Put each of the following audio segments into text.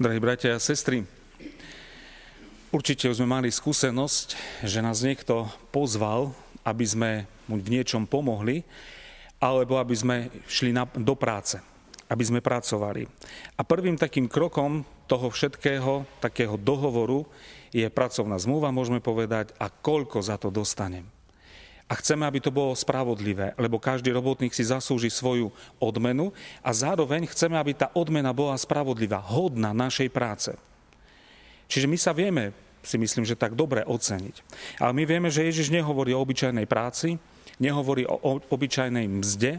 Drahí bratia a sestry, určite už sme mali skúsenosť, že nás niekto pozval, aby sme mu v niečom pomohli, alebo aby sme šli na, do práce, aby sme pracovali. A prvým takým krokom toho všetkého, takého dohovoru, je pracovná zmluva, môžeme povedať, a koľko za to dostanem. A chceme, aby to bolo spravodlivé, lebo každý robotník si zaslúži svoju odmenu a zároveň chceme, aby tá odmena bola spravodlivá, hodná našej práce. Čiže my sa vieme, si myslím, že tak dobre oceniť. Ale my vieme, že Ježiš nehovorí o obyčajnej práci, nehovorí o obyčajnej mzde,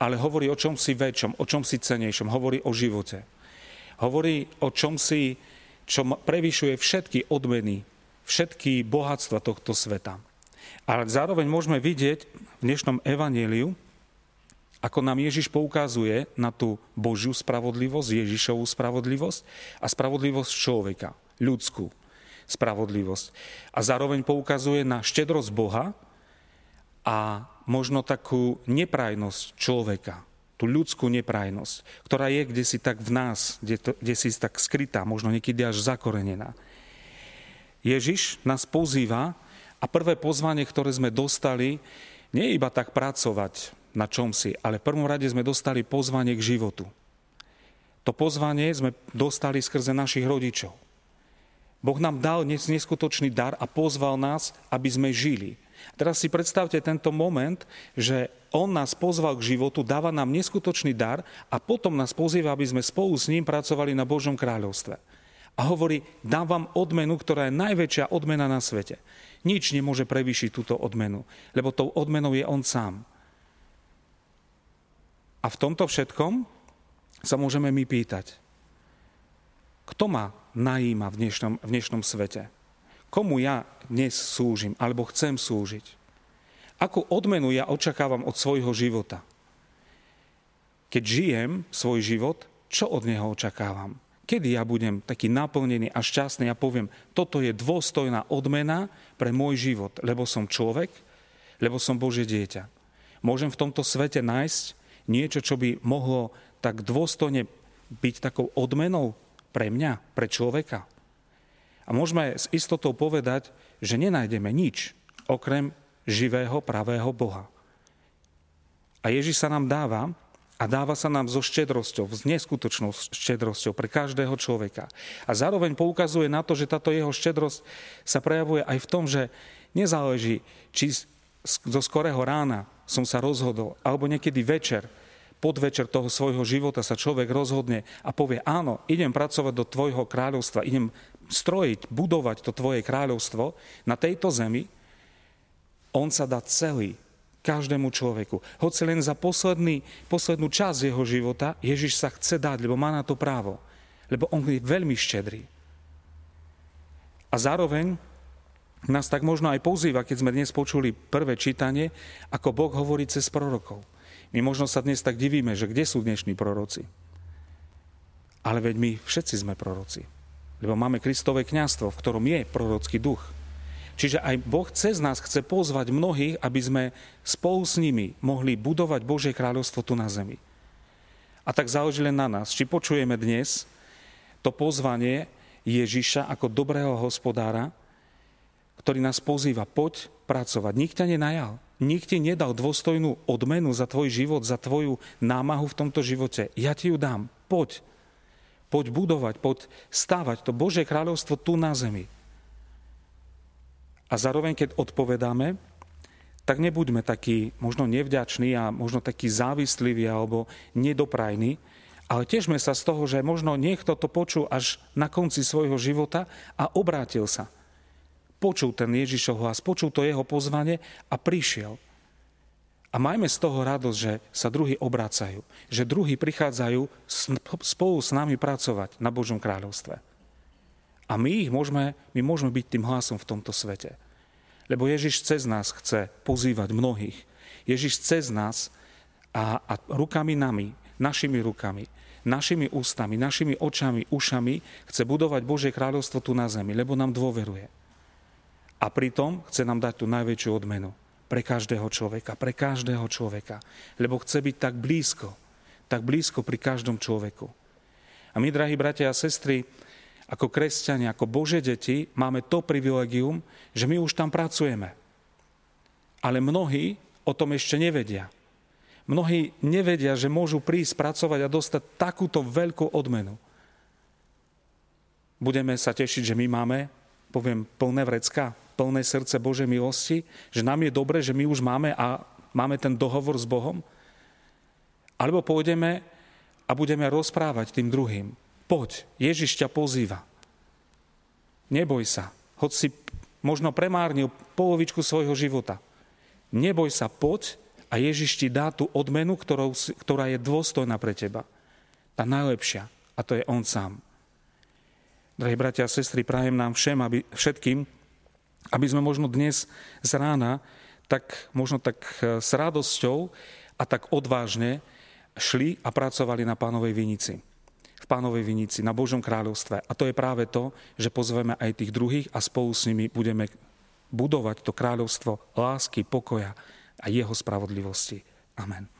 ale hovorí o čom si väčšom, o čom si cenejšom, hovorí o živote. Hovorí o čom si, čo prevyšuje všetky odmeny, všetky bohatstva tohto sveta. Ale zároveň môžeme vidieť v dnešnom evaníliu, ako nám Ježiš poukazuje na tú Božiu spravodlivosť, Ježišovú spravodlivosť a spravodlivosť človeka, ľudskú spravodlivosť. A zároveň poukazuje na štedrosť Boha a možno takú neprajnosť človeka, tú ľudskú neprajnosť, ktorá je kde si tak v nás, kde, to, kde si tak skrytá, možno niekedy až zakorenená. Ježiš nás pozýva, a prvé pozvanie, ktoré sme dostali, nie iba tak pracovať na čom si, ale v prvom rade sme dostali pozvanie k životu. To pozvanie sme dostali skrze našich rodičov. Boh nám dal neskutočný dar a pozval nás, aby sme žili. Teraz si predstavte tento moment, že On nás pozval k životu, dáva nám neskutočný dar a potom nás pozýva, aby sme spolu s ním pracovali na Božom kráľovstve. A hovorí, dám vám odmenu, ktorá je najväčšia odmena na svete. Nič nemôže prevýšiť túto odmenu, lebo tou odmenou je on sám. A v tomto všetkom sa môžeme my pýtať, kto ma najíma v dnešnom, v dnešnom svete? Komu ja dnes slúžim alebo chcem slúžiť? Akú odmenu ja očakávam od svojho života? Keď žijem svoj život, čo od neho očakávam? Kedy ja budem taký naplnený a šťastný a poviem, toto je dôstojná odmena pre môj život, lebo som človek, lebo som Božie dieťa. Môžem v tomto svete nájsť niečo, čo by mohlo tak dôstojne byť takou odmenou pre mňa, pre človeka. A môžeme s istotou povedať, že nenájdeme nič okrem živého, pravého Boha. A Ježiš sa nám dáva a dáva sa nám so štedrosťou, s neskutočnou štedrosťou pre každého človeka. A zároveň poukazuje na to, že táto jeho štedrosť sa prejavuje aj v tom, že nezáleží, či zo skorého rána som sa rozhodol, alebo niekedy večer, podvečer toho svojho života sa človek rozhodne a povie, áno, idem pracovať do tvojho kráľovstva, idem strojiť, budovať to tvoje kráľovstvo na tejto zemi, on sa dá celý každému človeku. Hoci len za posledný, poslednú časť jeho života Ježiš sa chce dať, lebo má na to právo. Lebo on je veľmi štedrý. A zároveň nás tak možno aj pozýva, keď sme dnes počuli prvé čítanie, ako Boh hovorí cez prorokov. My možno sa dnes tak divíme, že kde sú dnešní proroci. Ale veď my všetci sme proroci. Lebo máme Kristové kňastvo, v ktorom je prorocký duch. Čiže aj Boh cez nás chce pozvať mnohých, aby sme spolu s nimi mohli budovať Božie kráľovstvo tu na zemi. A tak záleží len na nás, či počujeme dnes to pozvanie Ježiša ako dobrého hospodára, ktorý nás pozýva, poď pracovať. Nik ťa nenajal. Nik ti nedal dôstojnú odmenu za tvoj život, za tvoju námahu v tomto živote. Ja ti ju dám. Poď. Poď budovať, poď stávať to Božie kráľovstvo tu na zemi. A zároveň, keď odpovedáme, tak nebuďme takí možno nevďační a možno takí závisliví alebo nedoprajní, ale težme sa z toho, že možno niekto to počul až na konci svojho života a obrátil sa. Počul ten Ježišov hlas, počul to jeho pozvanie a prišiel. A majme z toho radosť, že sa druhí obracajú, že druhí prichádzajú spolu s nami pracovať na Božom kráľovstve. A my ich môžeme, my môžeme byť tým hlasom v tomto svete. Lebo Ježiš cez nás chce pozývať mnohých. Ježiš cez nás a, a rukami nami, našimi rukami, našimi ústami, našimi očami, ušami chce budovať Božie kráľovstvo tu na zemi, lebo nám dôveruje. A pritom chce nám dať tú najväčšiu odmenu pre každého človeka, pre každého človeka. Lebo chce byť tak blízko, tak blízko pri každom človeku. A my, drahí bratia a sestry, ako kresťania, ako Bože deti, máme to privilegium, že my už tam pracujeme. Ale mnohí o tom ešte nevedia. Mnohí nevedia, že môžu prísť pracovať a dostať takúto veľkú odmenu. Budeme sa tešiť, že my máme, poviem, plné vrecka, plné srdce Božej milosti, že nám je dobre, že my už máme a máme ten dohovor s Bohom. Alebo pôjdeme a budeme rozprávať tým druhým. Poď, Ježiš ťa pozýva. Neboj sa, hoď si možno premárnil polovičku svojho života. Neboj sa, poď a Ježiš ti dá tú odmenu, ktorou, ktorá je dôstojná pre teba. Tá najlepšia. A to je On sám. Drahí bratia a sestry, prajem nám všem, aby, všetkým, aby sme možno dnes z rána tak možno tak e, s radosťou a tak odvážne šli a pracovali na pánovej vinici. V pánovej vinici, na Božom kráľovstve. A to je práve to, že pozveme aj tých druhých a spolu s nimi budeme budovať to kráľovstvo lásky, pokoja, a jeho spravodlivosti. Amen.